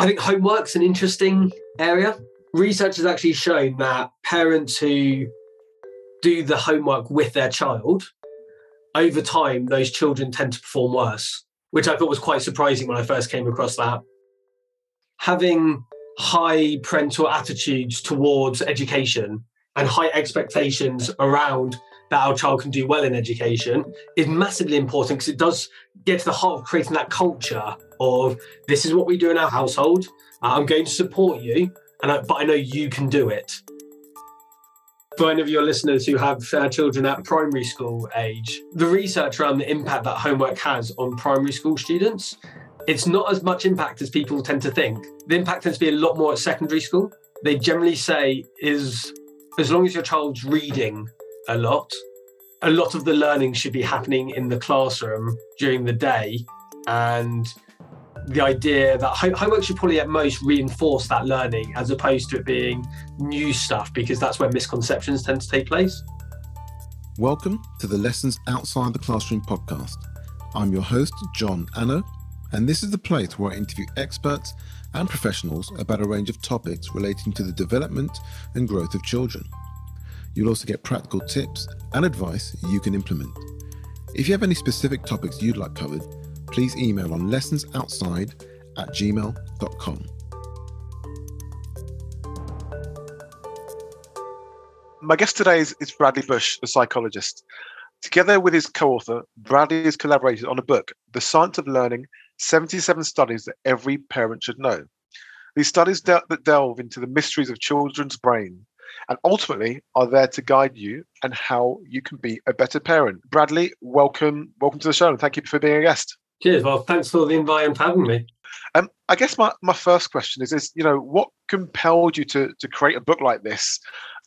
I think homework's an interesting area. Research has actually shown that parents who do the homework with their child, over time, those children tend to perform worse, which I thought was quite surprising when I first came across that. Having high parental attitudes towards education and high expectations around that our child can do well in education is massively important because it does get to the heart of creating that culture of this is what we do in our household. Uh, I'm going to support you, and I, but I know you can do it. For any of your listeners who have uh, children at primary school age, the research around the impact that homework has on primary school students, it's not as much impact as people tend to think. The impact tends to be a lot more at secondary school. They generally say is as long as your child's reading a lot, a lot of the learning should be happening in the classroom during the day and the idea that homework should probably at most reinforce that learning as opposed to it being new stuff because that's where misconceptions tend to take place. Welcome to the Lessons Outside the Classroom podcast. I'm your host, John Anno, and this is the place where I interview experts and professionals about a range of topics relating to the development and growth of children. You'll also get practical tips and advice you can implement. If you have any specific topics you'd like covered, please email on lessonsoutside at gmail.com. My guest today is, is Bradley Busch, a psychologist. Together with his co author, Bradley has collaborated on a book, The Science of Learning 77 Studies That Every Parent Should Know. These studies de- that delve into the mysteries of children's brain and ultimately are there to guide you and how you can be a better parent. Bradley, welcome, welcome to the show, and thank you for being a guest. Cheers. Well, thanks for the invite and for having me. Um, I guess my, my first question is, is, you know, what compelled you to, to create a book like this?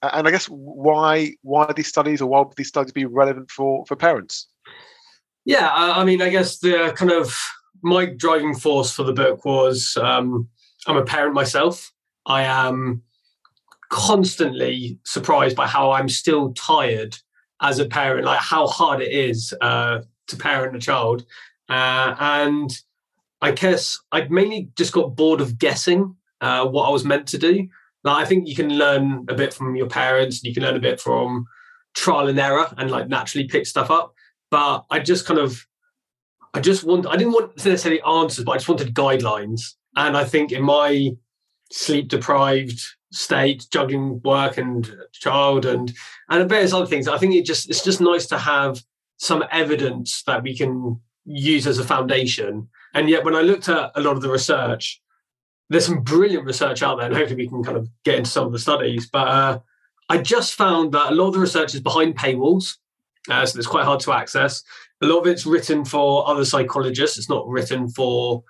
And I guess why why these studies or why would these studies be relevant for, for parents? Yeah, I, I mean, I guess the kind of my driving force for the book was um, I'm a parent myself. I am constantly surprised by how I'm still tired as a parent, like how hard it is uh, to parent a child. Uh, and I guess I'd mainly just got bored of guessing uh, what I was meant to do. Like, I think you can learn a bit from your parents, and you can learn a bit from trial and error, and like naturally pick stuff up. But I just kind of, I just want, I didn't want necessarily answers, but I just wanted guidelines. And I think in my sleep deprived state, juggling work and child and and various other things, I think it just it's just nice to have some evidence that we can use as a foundation. And yet, when I looked at a lot of the research, there's some brilliant research out there, and hopefully we can kind of get into some of the studies. But uh, I just found that a lot of the research is behind paywalls, uh, so it's quite hard to access. A lot of it's written for other psychologists; it's not written for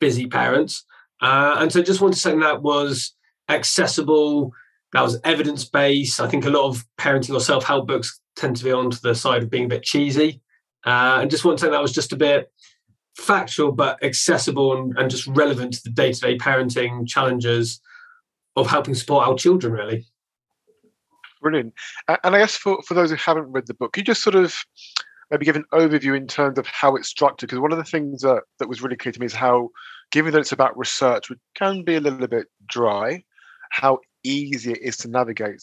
busy parents. Uh, and so, just wanted something that was accessible, that was evidence based. I think a lot of parenting or self help books tend to be on to the side of being a bit cheesy. Uh, and just want something that was just a bit factual but accessible and, and just relevant to the day to day parenting challenges of helping support our children, really. Brilliant. And I guess for, for those who haven't read the book, you just sort of maybe give an overview in terms of how it's structured? Because one of the things that, that was really clear to me is how, given that it's about research, which can be a little bit dry, how easy it is to navigate.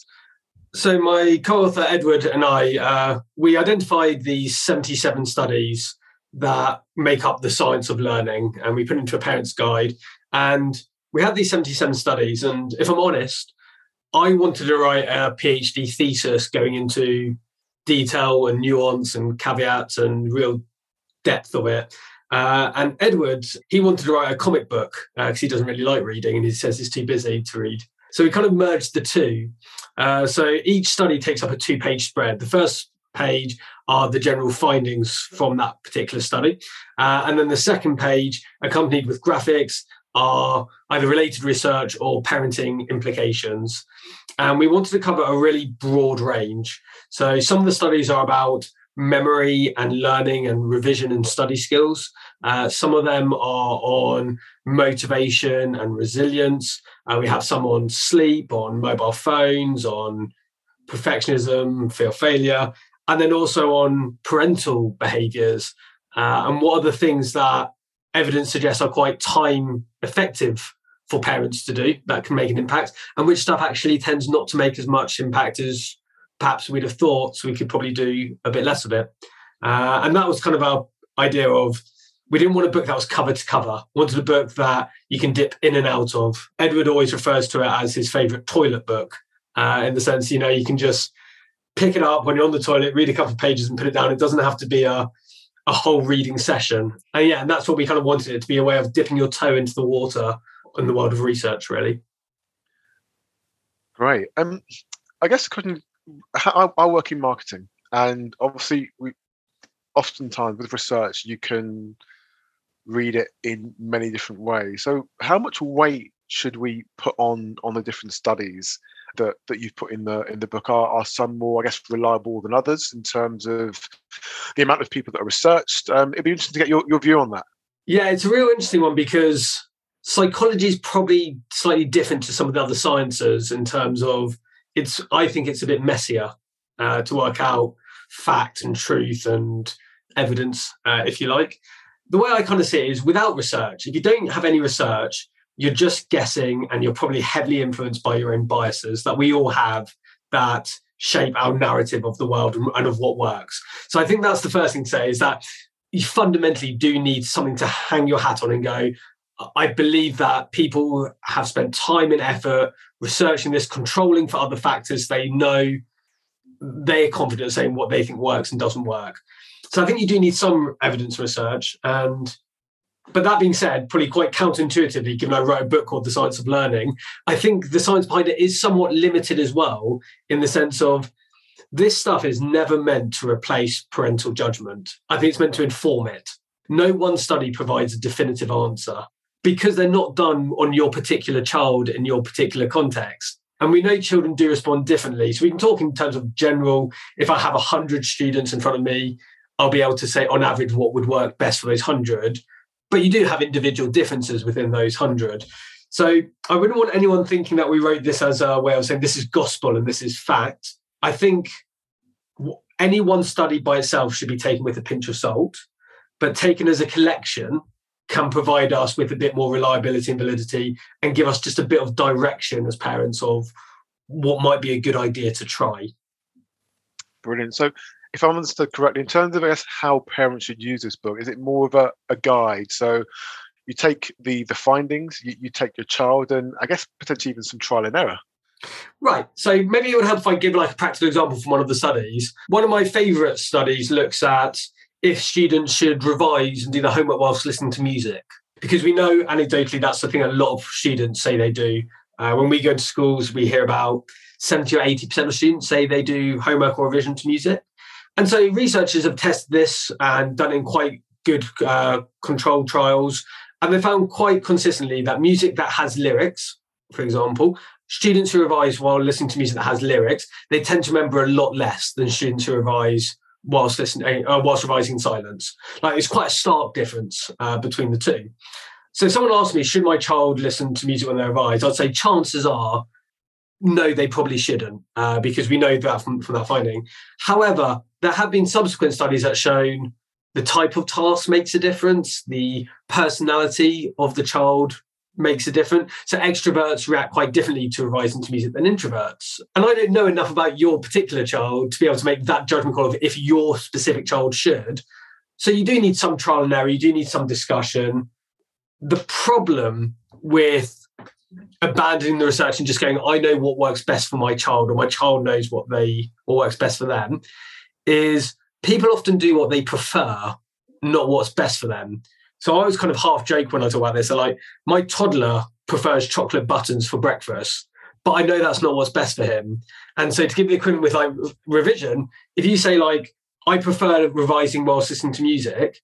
So my co-author Edward and I, uh, we identified these 77 studies that make up the science of learning, and we put into a parent's guide. And we had these 77 studies, and if I'm honest, I wanted to write a PhD thesis going into detail and nuance and caveats and real depth of it. Uh, and Edward, he wanted to write a comic book because uh, he doesn't really like reading and he says he's too busy to read. So we kind of merged the two. Uh, so each study takes up a two page spread. The first page are the general findings from that particular study. Uh, and then the second page, accompanied with graphics, are either related research or parenting implications. And we wanted to cover a really broad range. So some of the studies are about memory and learning and revision and study skills. Uh, some of them are on motivation and resilience. Uh, we have some on sleep, on mobile phones, on perfectionism, fear of failure, and then also on parental behaviors uh, and what are the things that evidence suggests are quite time effective for parents to do that can make an impact, and which stuff actually tends not to make as much impact as perhaps we'd have thought. We could probably do a bit less of it. Uh, and that was kind of our idea of we didn't want a book that was cover to cover. We wanted a book that you can dip in and out of. Edward always refers to it as his favorite toilet book, uh, in the sense, you know, you can just pick it up when you're on the toilet, read a couple of pages and put it down. It doesn't have to be a, a whole reading session. And yeah, and that's what we kind of wanted it to be a way of dipping your toe into the water in the world of research, really. Great. Um, I guess question, I, I work in marketing and obviously we oftentimes with research you can read it in many different ways. So how much weight should we put on on the different studies that that you've put in the in the book? Are, are some more, I guess, reliable than others in terms of the amount of people that are researched? Um, it'd be interesting to get your, your view on that. Yeah, it's a real interesting one because psychology is probably slightly different to some of the other sciences in terms of it's. I think it's a bit messier uh, to work out fact and truth and evidence, uh, if you like. The way I kind of see it is without research, if you don't have any research, you're just guessing and you're probably heavily influenced by your own biases that we all have that shape our narrative of the world and of what works. So I think that's the first thing to say is that you fundamentally do need something to hang your hat on and go, I believe that people have spent time and effort researching this, controlling for other factors. They know they're confident in saying what they think works and doesn't work. So I think you do need some evidence research. And but that being said, probably quite counterintuitively, given I wrote a book called The Science of Learning, I think the science behind it is somewhat limited as well, in the sense of this stuff is never meant to replace parental judgment. I think it's meant to inform it. No one study provides a definitive answer because they're not done on your particular child in your particular context. And we know children do respond differently. So we can talk in terms of general. If I have 100 students in front of me, I'll be able to say on average what would work best for those 100. But you do have individual differences within those 100. So I wouldn't want anyone thinking that we wrote this as a way of saying this is gospel and this is fact. I think any one study by itself should be taken with a pinch of salt, but taken as a collection can provide us with a bit more reliability and validity and give us just a bit of direction as parents of what might be a good idea to try. Brilliant. So if I'm understood correctly, in terms of I guess how parents should use this book, is it more of a, a guide? So you take the the findings, you, you take your child, and I guess potentially even some trial and error. Right. So maybe it would help if I give like a practical example from one of the studies. One of my favourite studies looks at if students should revise and do the homework whilst listening to music. Because we know anecdotally that's the thing a lot of students say they do. Uh, when we go to schools, we hear about 70 or 80% of students say they do homework or revision to music. And so researchers have tested this and done in quite good uh, controlled trials. And they found quite consistently that music that has lyrics, for example, students who revise while listening to music that has lyrics, they tend to remember a lot less than students who revise whilst listening, uh, whilst revising in silence. Like it's quite a stark difference uh, between the two. So if someone asked me, should my child listen to music when they revise? I'd say chances are no, they probably shouldn't, uh, because we know that from, from that finding. However, there have been subsequent studies that shown the type of task makes a difference, the personality of the child makes a difference. So extroverts react quite differently to revising to music than introverts. And I don't know enough about your particular child to be able to make that judgment call of if your specific child should. So you do need some trial and error, you do need some discussion. The problem with abandoning the research and just going, I know what works best for my child, or my child knows what they what works best for them, is people often do what they prefer, not what's best for them. So I was kind of half joke when I talk about this. So like my toddler prefers chocolate buttons for breakfast, but I know that's not what's best for him. And so to give the equivalent with like revision, if you say like I prefer revising whilst listening to music,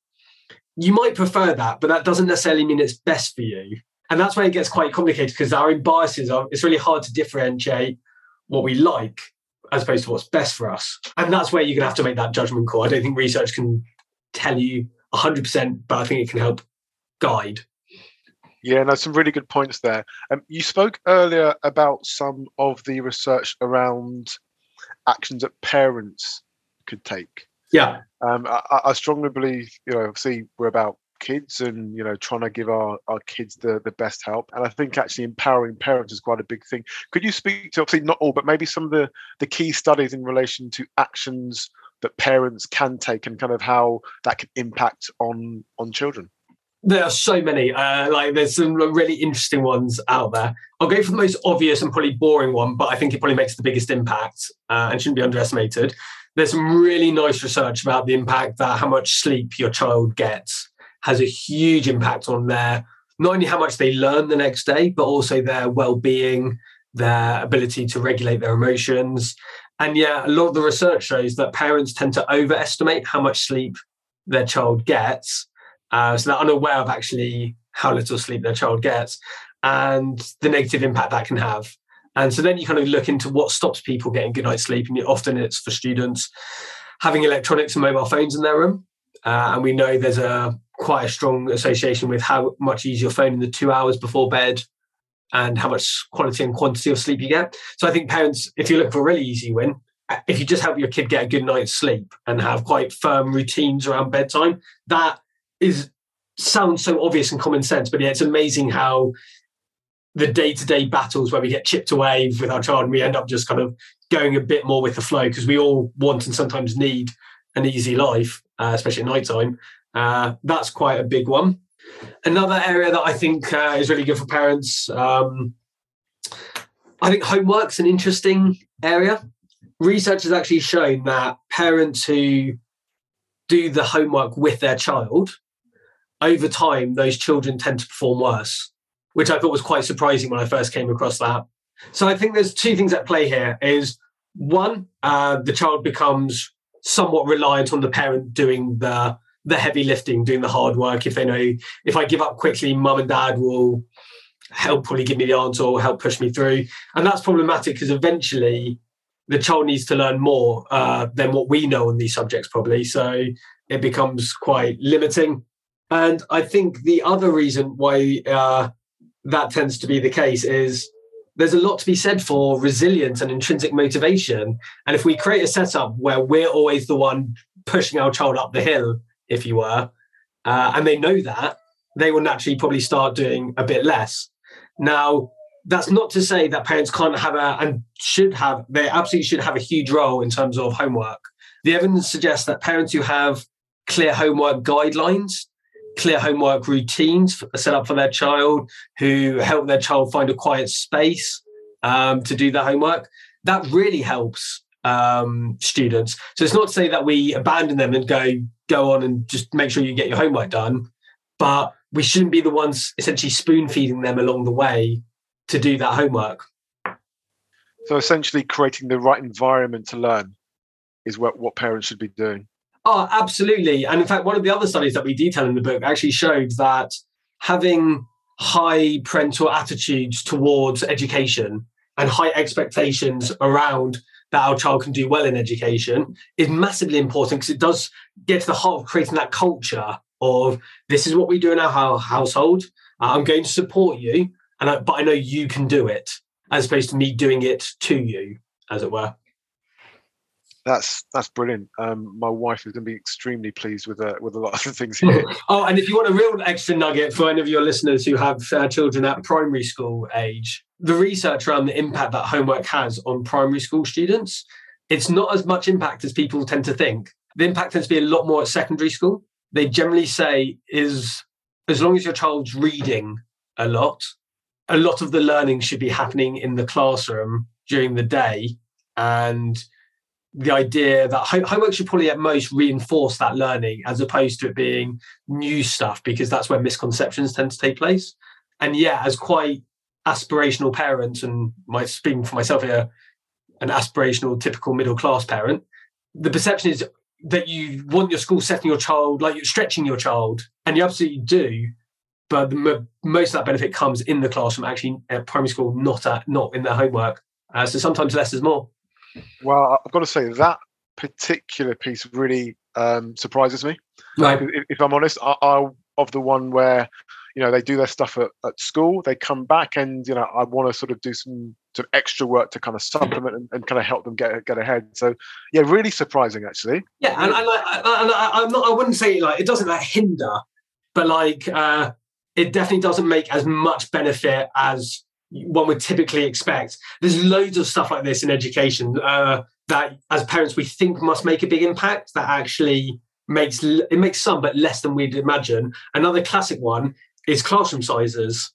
you might prefer that, but that doesn't necessarily mean it's best for you. And that's where it gets quite complicated because our biases are, it's really hard to differentiate what we like as opposed to what's best for us. And that's where you're to have to make that judgment call. I don't think research can tell you 100%, but I think it can help guide. Yeah, no, some really good points there. Um, you spoke earlier about some of the research around actions that parents could take. Yeah. Um, I, I strongly believe, you know, obviously we're about kids and you know trying to give our, our kids the, the best help and i think actually empowering parents is quite a big thing could you speak to obviously not all but maybe some of the the key studies in relation to actions that parents can take and kind of how that can impact on on children there are so many. Uh, like there's some really interesting ones out there. I'll go for the most obvious and probably boring one, but I think it probably makes the biggest impact uh, and shouldn't be underestimated. There's some really nice research about the impact that how much sleep your child gets has a huge impact on their not only how much they learn the next day, but also their well-being, their ability to regulate their emotions. And yeah, a lot of the research shows that parents tend to overestimate how much sleep their child gets. Uh, so they're unaware of actually how little sleep their child gets and the negative impact that can have. And so then you kind of look into what stops people getting good night's sleep. And often it's for students having electronics and mobile phones in their room. Uh, and we know there's a quite a strong association with how much you use your phone in the two hours before bed and how much quality and quantity of sleep you get. So I think parents, if you look for a really easy win, if you just help your kid get a good night's sleep and have quite firm routines around bedtime, that is sounds so obvious and common sense. But yeah, it's amazing how the day-to-day battles where we get chipped away with our child and we end up just kind of going a bit more with the flow because we all want and sometimes need an easy life, uh, especially at nighttime. Uh, that's quite a big one. Another area that I think uh, is really good for parents, um, I think homework's an interesting area. Research has actually shown that parents who do the homework with their child, over time, those children tend to perform worse, which I thought was quite surprising when I first came across that. So I think there's two things at play here: is one, uh, the child becomes somewhat reliant on the parent doing the the heavy lifting, doing the hard work. If they know if I give up quickly, mum and dad will help probably give me the answer or help push me through. And that's problematic because eventually the child needs to learn more uh, than what we know on these subjects, probably. So it becomes quite limiting. And I think the other reason why uh, that tends to be the case is there's a lot to be said for resilience and intrinsic motivation. And if we create a setup where we're always the one pushing our child up the hill if you were, uh, and they know that, they will naturally probably start doing a bit less. Now, that's not to say that parents can't have a and should have, they absolutely should have a huge role in terms of homework. The evidence suggests that parents who have clear homework guidelines, clear homework routines set up for their child, who help their child find a quiet space um, to do their homework, that really helps um, students. So it's not to say that we abandon them and go go on and just make sure you get your homework done, but we shouldn't be the ones essentially spoon feeding them along the way to do that homework. So essentially, creating the right environment to learn is what what parents should be doing. Oh, absolutely. And in fact, one of the other studies that we detail in the book actually showed that having high parental attitudes towards education and high expectations around that our child can do well in education is massively important because it does get to the heart of creating that culture of this is what we do in our household. Uh, I'm going to support you, and I, but I know you can do it, as opposed to me doing it to you, as it were. That's that's brilliant. Um, my wife is going to be extremely pleased with uh, with a lot of the things here. oh, and if you want a real extra nugget for any of your listeners who have uh, children at primary school age, the research around the impact that homework has on primary school students, it's not as much impact as people tend to think. The impact tends to be a lot more at secondary school. They generally say is as long as your child's reading a lot, a lot of the learning should be happening in the classroom during the day. And the idea that homework should probably at most reinforce that learning as opposed to it being new stuff, because that's where misconceptions tend to take place. And yeah, as quite aspirational parents, and my speaking for myself here, an aspirational, typical middle class parent, the perception is that you want your school setting your child like you're stretching your child, and you absolutely do. But the, most of that benefit comes in the classroom, actually at primary school, not at not in their homework. Uh, so sometimes less is more. Well, I've got to say that particular piece really um, surprises me. Right. If, if I'm honest, I, I of the one where you know they do their stuff at, at school they come back and you know i want to sort of do some extra work to kind of supplement and, and kind of help them get get ahead so yeah really surprising actually yeah and, and, I, and I, am not i wouldn't say like it doesn't like hinder but like uh, it definitely doesn't make as much benefit as one would typically expect. There's loads of stuff like this in education uh, that, as parents, we think must make a big impact. That actually makes it makes some, but less than we'd imagine. Another classic one is classroom sizes.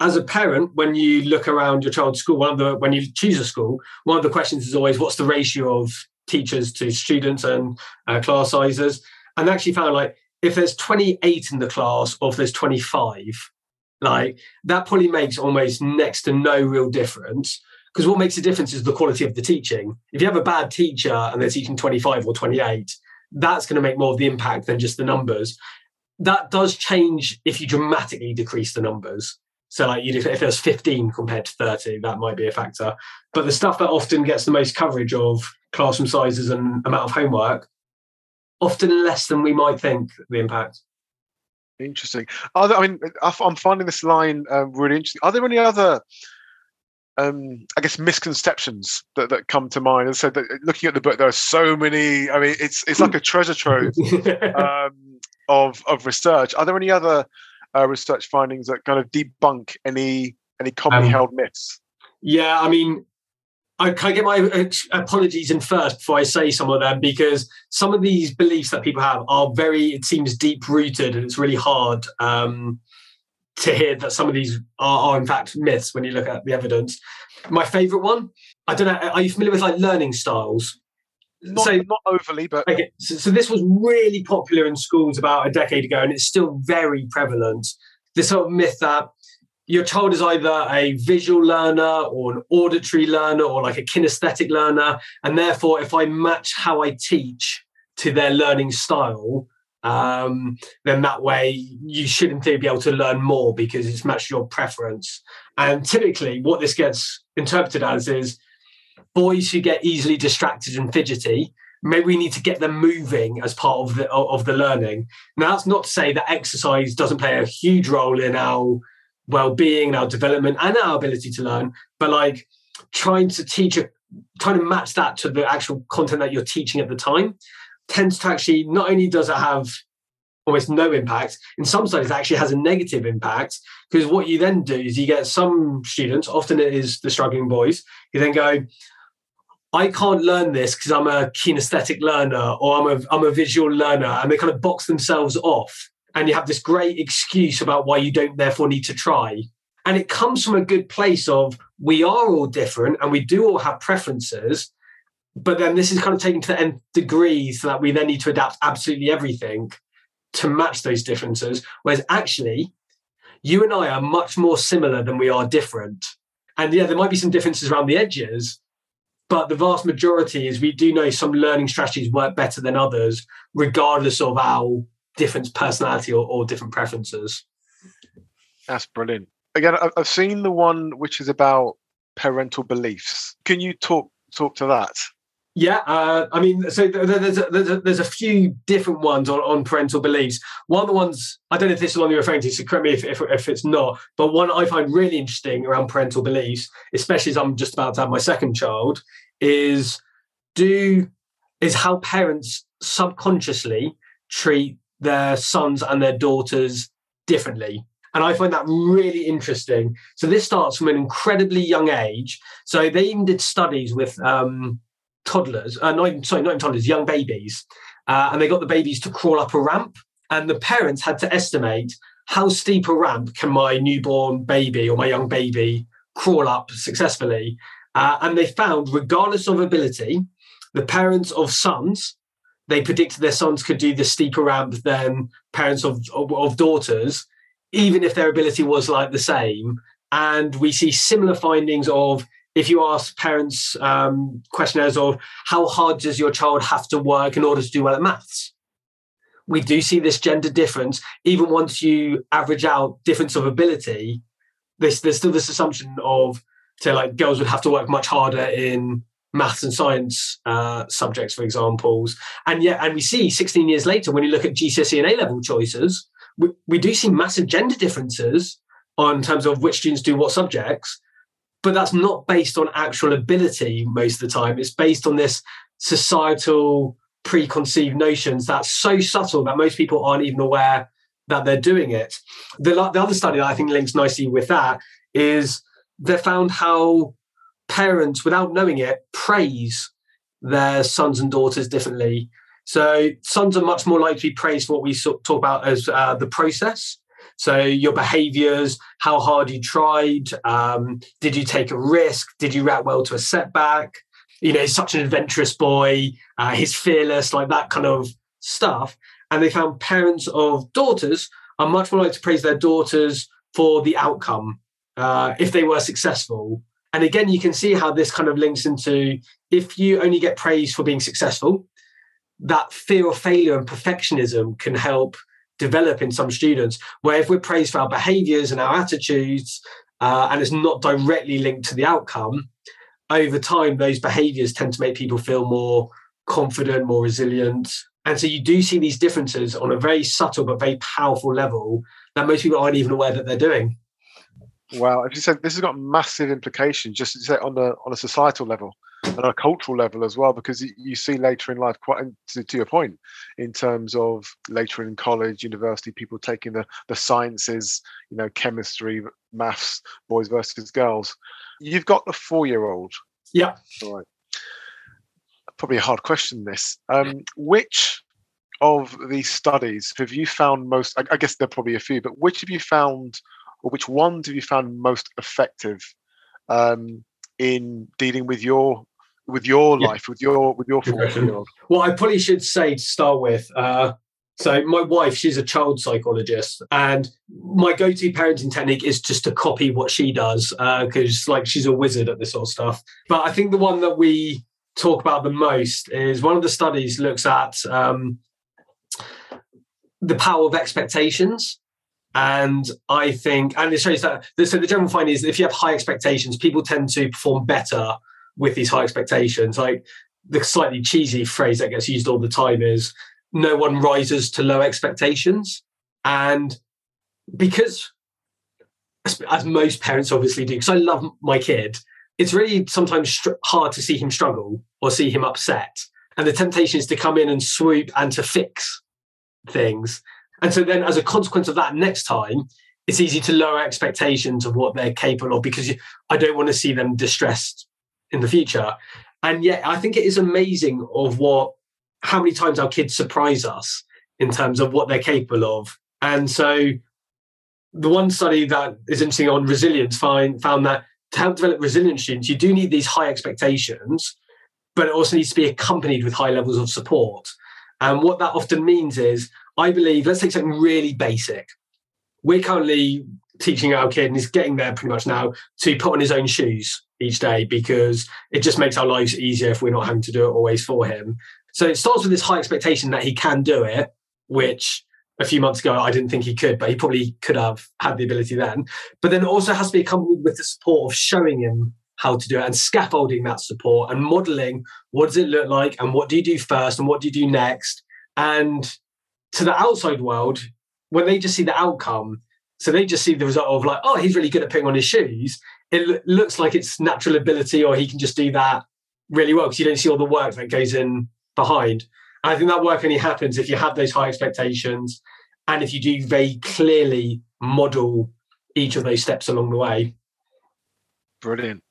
As a parent, when you look around your child's school, one of the when you choose a school, one of the questions is always what's the ratio of teachers to students and uh, class sizes. And actually found like if there's 28 in the class or if there's 25, like that probably makes almost next to no real difference. Because what makes a difference is the quality of the teaching. If you have a bad teacher and they're teaching 25 or 28, that's going to make more of the impact than just the numbers. That does change if you dramatically decrease the numbers. So, like, you if there's 15 compared to 30, that might be a factor. But the stuff that often gets the most coverage of classroom sizes and amount of homework, often less than we might think the impact. Interesting. Are There, I mean, I'm finding this line uh, really interesting. Are there any other, um, I guess, misconceptions that, that come to mind? And so, that looking at the book, there are so many. I mean, it's it's like a treasure trove um, of of research. Are there any other uh, research findings that kind of debunk any any commonly um, held myths? Yeah, I mean, I can I get my apologies in first before I say some of them because some of these beliefs that people have are very, it seems, deep rooted, and it's really hard um, to hear that some of these are, are, in fact myths when you look at the evidence. My favourite one, I don't know, are you familiar with like learning styles? Not, so, not overly, but okay. So, so this was really popular in schools about a decade ago, and it's still very prevalent. This sort of myth that your child is either a visual learner or an auditory learner or like a kinesthetic learner. And therefore, if I match how I teach to their learning style, um, then that way you should, in theory, be able to learn more because it's matched your preference. And typically, what this gets interpreted as is boys who get easily distracted and fidgety maybe we need to get them moving as part of the of the learning. Now that's not to say that exercise doesn't play a huge role in our well-being, and our development, and our ability to learn. But like trying to teach, a, trying to match that to the actual content that you're teaching at the time, tends to actually not only does it have almost no impact, in some studies actually has a negative impact because what you then do is you get some students, often it is the struggling boys, who then go. I can't learn this because I'm a kinesthetic learner or I'm a I'm a visual learner, and they kind of box themselves off and you have this great excuse about why you don't therefore need to try. And it comes from a good place of we are all different and we do all have preferences. But then this is kind of taken to the nth degree so that we then need to adapt absolutely everything to match those differences. Whereas actually, you and I are much more similar than we are different. And yeah, there might be some differences around the edges, but the vast majority is we do know some learning strategies work better than others, regardless of our different personality or, or different preferences. That's brilliant. Again, I've seen the one which is about parental beliefs. Can you talk talk to that? Yeah, uh, I mean, so there's a, there's, a, there's a few different ones on, on parental beliefs. One of the ones, I don't know if this is the one you're referring to, so correct me if, if, if, it's not, but one I find really interesting around parental beliefs, especially as I'm just about to have my second child, is do is how parents subconsciously treat their sons and their daughters differently. And I find that really interesting. So this starts from an incredibly young age. So they even did studies with um, toddlers, uh, not sorry, not even toddlers, young babies, uh, and they got the babies to crawl up a ramp. And the parents had to estimate how steep a ramp can my newborn baby or my young baby crawl up successfully. Uh, and they found, regardless of ability, the parents of sons they predicted their sons could do the steeper ramp than parents of, of, of daughters, even if their ability was like the same. And we see similar findings of if you ask parents um, questionnaires of how hard does your child have to work in order to do well at maths we do see this gender difference even once you average out difference of ability there's, there's still this assumption of say like girls would have to work much harder in maths and science uh, subjects, for examples. And yet, and we see 16 years later, when you look at GCSE and A level choices, we, we do see massive gender differences on terms of which students do what subjects. But that's not based on actual ability most of the time. It's based on this societal preconceived notions that's so subtle that most people aren't even aware that they're doing it. The, the other study that I think links nicely with that is they found how parents, without knowing it, praise their sons and daughters differently. So sons are much more likely to be praised for what we talk about as uh, the process. So your behaviors, how hard you tried, um, did you take a risk, did you react well to a setback? You know, he's such an adventurous boy, uh, he's fearless, like that kind of stuff. And they found parents of daughters are much more likely to praise their daughters for the outcome uh, if they were successful. And again, you can see how this kind of links into if you only get praise for being successful, that fear of failure and perfectionism can help develop in some students. Where if we're praised for our behaviors and our attitudes, uh, and it's not directly linked to the outcome, over time, those behaviors tend to make people feel more confident, more resilient. And so you do see these differences on a very subtle but very powerful level that most people aren't even aware that they're doing. Wow, as you said, this has got massive implications just say on the on a societal level and on a cultural level as well, because you see later in life, quite to, to your point, in terms of later in college, university, people taking the the sciences, you know, chemistry, maths, boys versus girls. You've got the four year old. Yeah. All right. Probably a hard question. This. Um, which of these studies have you found most? I, I guess there are probably a few, but which have you found? or which ones have you found most effective um, in dealing with your with your yeah. life with your with your four? Well, I probably should say to start with. Uh, so my wife, she's a child psychologist, and my go-to parenting technique is just to copy what she does because, uh, like, she's a wizard at this sort of stuff. But I think the one that we talk about the most is one of the studies looks at um, the power of expectations. And I think, and it shows that, so the general finding is that if you have high expectations, people tend to perform better with these high expectations. Like the slightly cheesy phrase that gets used all the time is no one rises to low expectations. And because, as most parents obviously do, because I love my kid, it's really sometimes hard to see him struggle or see him upset. And the temptation is to come in and swoop and to fix things. And so then, as a consequence of that, next time, it's easy to lower expectations of what they're capable of because you, I don't want to see them distressed in the future. And yet, I think it is amazing of what how many times our kids surprise us in terms of what they're capable of. And so, the one study that is interesting on resilience find, found that to help develop resilient students, you do need these high expectations, but it also needs to be accompanied with high levels of support. And what that often means is I believe, let's take something really basic. We're currently teaching our kid, and he's getting there pretty much now, to put on his own shoes each day because it just makes our lives easier if we're not having to do it always for him. So it starts with this high expectation that he can do it, which a few months ago I didn't think he could, but he probably could have had the ability then. But then it also has to be accompanied with the support of showing him how to do it and scaffolding that support and modeling what does it look like and what do you do first and what do you do next and to the outside world, when they just see the outcome, so they just see the result of like, oh, he's really good at putting on his shoes. It looks like it's natural ability, or he can just do that really well because you don't see all the work that goes in behind. And I think that work only happens if you have those high expectations and if you do very clearly model each of those steps along the way. Brilliant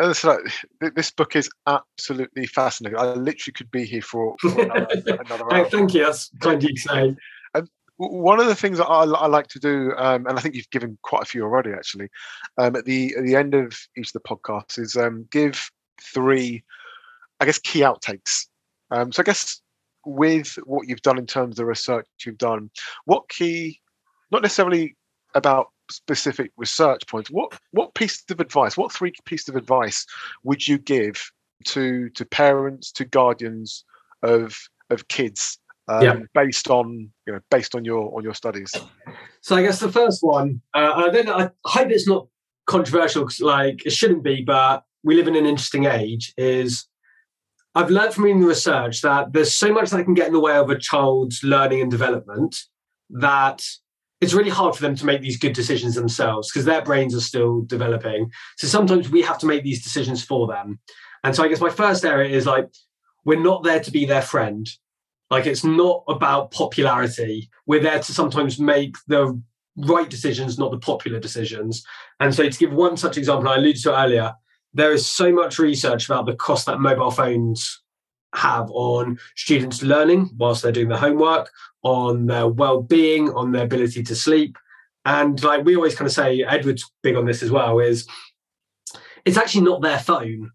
oh, like, this book is absolutely fascinating. I literally could be here for, for another, another hour. Thank you. That's kind of you say. One of the things that I, I like to do, um, and I think you've given quite a few already, actually, um, at the at the end of each of the podcasts, is um, give three, I guess, key outtakes. Um, so I guess with what you've done in terms of the research you've done, what key, not necessarily about specific research points, what what piece of advice, what three pieces of advice would you give to to parents, to guardians of of kids um, yeah. based on you know based on your on your studies? So I guess the first one, uh, I don't know, I hope it's not controversial, cause, like it shouldn't be, but we live in an interesting age. Is I've learned from reading the research that there's so much that can get in the way of a child's learning and development that it's really hard for them to make these good decisions themselves because their brains are still developing. So sometimes we have to make these decisions for them. And so I guess my first area is like, we're not there to be their friend. Like it's not about popularity. We're there to sometimes make the right decisions, not the popular decisions. And so, to give one such example, I alluded to earlier, there is so much research about the cost that mobile phones have on students learning whilst they're doing their homework, on their well-being, on their ability to sleep. And like we always kind of say, Edward's big on this as well, is it's actually not their phone.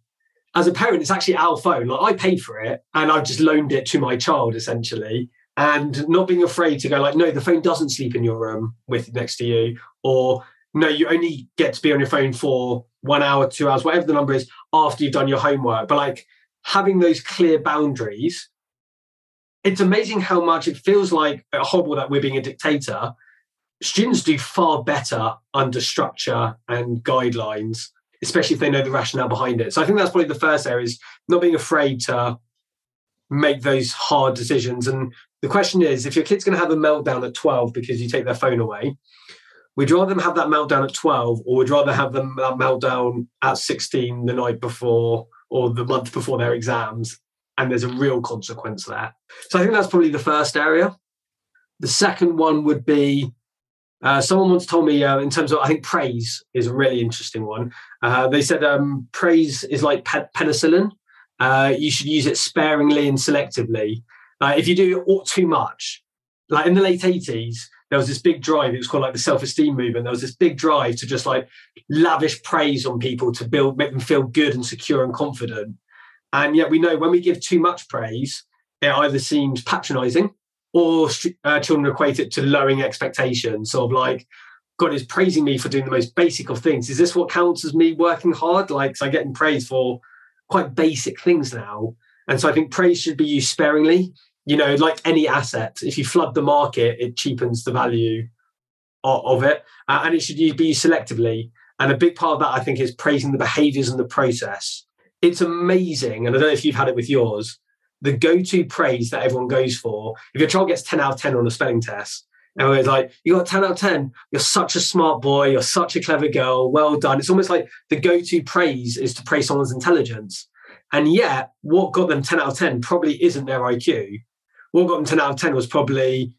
As a parent, it's actually our phone. Like I paid for it and I've just loaned it to my child essentially. And not being afraid to go like, no, the phone doesn't sleep in your room with next to you, or no, you only get to be on your phone for one hour, two hours, whatever the number is, after you've done your homework. But like having those clear boundaries, it's amazing how much it feels like a hobble that we're being a dictator. Students do far better under structure and guidelines, especially if they know the rationale behind it. So I think that's probably the first area is not being afraid to make those hard decisions. And the question is, if your kid's going to have a meltdown at 12 because you take their phone away, would you rather them have that meltdown at 12 or would you rather have them that meltdown at 16 the night before or the month before their exams and there's a real consequence there so i think that's probably the first area the second one would be uh, someone once told me uh, in terms of i think praise is a really interesting one uh, they said um, praise is like pe- penicillin uh, you should use it sparingly and selectively if you do it too much like in the late 80s there was this big drive. It was called like the self-esteem movement. There was this big drive to just like lavish praise on people to build, make them feel good and secure and confident. And yet we know when we give too much praise, it either seems patronizing or uh, children equate it to lowering expectations. Sort of like, God is praising me for doing the most basic of things. Is this what counts as me working hard? Like, so I'm getting praise for quite basic things now. And so I think praise should be used sparingly you know, like any asset, if you flood the market, it cheapens the value of, of it, uh, and it should be used selectively. And a big part of that, I think, is praising the behaviours and the process. It's amazing, and I don't know if you've had it with yours. The go-to praise that everyone goes for, if your child gets 10 out of 10 on a spelling test, everyone's like, you got 10 out of 10. You're such a smart boy. You're such a clever girl. Well done. It's almost like the go-to praise is to praise someone's intelligence. And yet, what got them 10 out of 10 probably isn't their IQ what got them 10 out of 10 was probably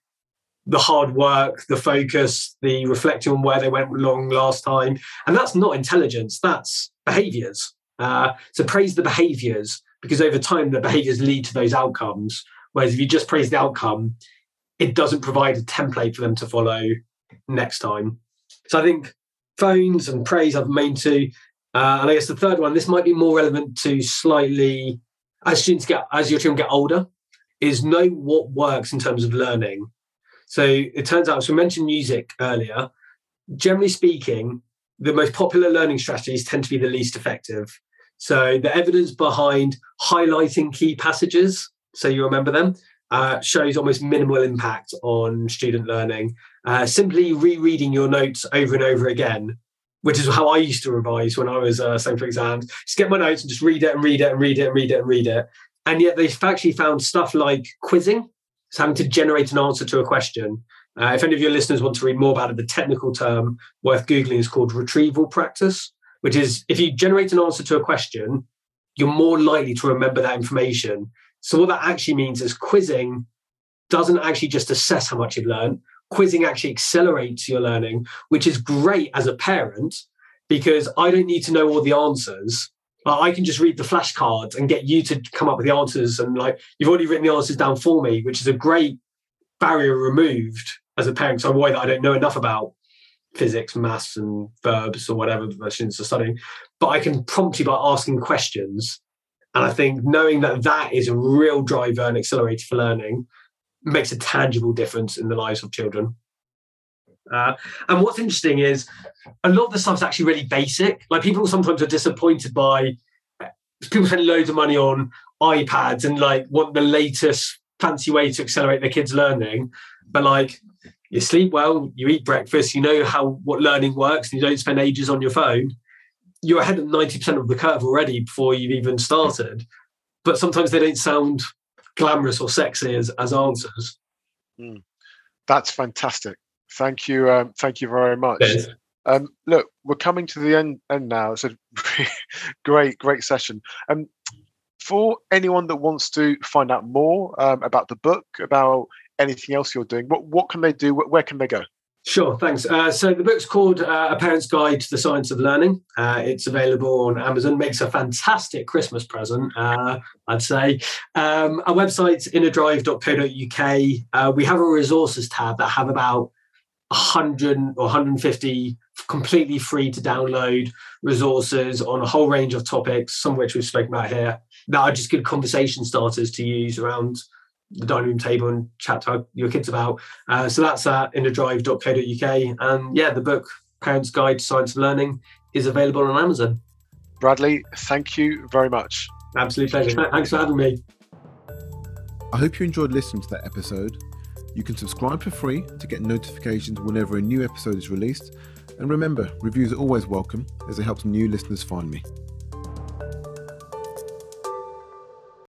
the hard work, the focus, the reflecting on where they went wrong last time. And that's not intelligence, that's behaviors. Uh, so praise the behaviors because over time the behaviors lead to those outcomes. Whereas if you just praise the outcome, it doesn't provide a template for them to follow next time. So I think phones and praise are the main two. Uh, and I guess the third one, this might be more relevant to slightly as students get as your children get older is know what works in terms of learning. So it turns out, so we mentioned music earlier. Generally speaking, the most popular learning strategies tend to be the least effective. So the evidence behind highlighting key passages, so you remember them, uh, shows almost minimal impact on student learning. Uh, simply rereading your notes over and over again, which is how I used to revise when I was uh, studying for exams. Just get my notes and just read it and read it and read it and read it and read it. And yet they've actually found stuff like quizzing, so having to generate an answer to a question. Uh, if any of your listeners want to read more about it, the technical term worth Googling is called retrieval practice, which is if you generate an answer to a question, you're more likely to remember that information. So, what that actually means is quizzing doesn't actually just assess how much you've learned, quizzing actually accelerates your learning, which is great as a parent because I don't need to know all the answers. I can just read the flashcards and get you to come up with the answers. And like you've already written the answers down for me, which is a great barrier removed as a parent. So worried that I don't know enough about physics, maths, and verbs or whatever the students are studying. But I can prompt you by asking questions. And I think knowing that that is a real driver and accelerator for learning makes a tangible difference in the lives of children. Uh, and what's interesting is a lot of the stuff's actually really basic. Like people sometimes are disappointed by people spend loads of money on iPads and like want the latest fancy way to accelerate their kids' learning. But like you sleep well, you eat breakfast, you know how what learning works, and you don't spend ages on your phone. You're ahead of 90% of the curve already before you've even started. But sometimes they don't sound glamorous or sexy as, as answers. Mm. That's fantastic. Thank you. Um, thank you very much. Um, look, we're coming to the end, end now. It's a great, great session. Um, For anyone that wants to find out more um, about the book, about anything else you're doing, what, what can they do? Where can they go? Sure, thanks. Uh, so the book's called uh, A Parent's Guide to the Science of Learning. Uh, it's available on Amazon. Makes a fantastic Christmas present, uh, I'd say. Um, our website's innerdrive.co.uk. Uh, we have a resources tab that have about 100 or 150 completely free to download resources on a whole range of topics, some of which we've spoken about here, that are just good conversation starters to use around the dining room table and chat to your kids about. Uh, so that's at innerdrive.co.uk. And yeah, the book, Parents Guide to Science of Learning, is available on Amazon. Bradley, thank you very much. Absolute pleasure. Thanks for having me. I hope you enjoyed listening to that episode. You can subscribe for free to get notifications whenever a new episode is released. And remember, reviews are always welcome as it helps new listeners find me.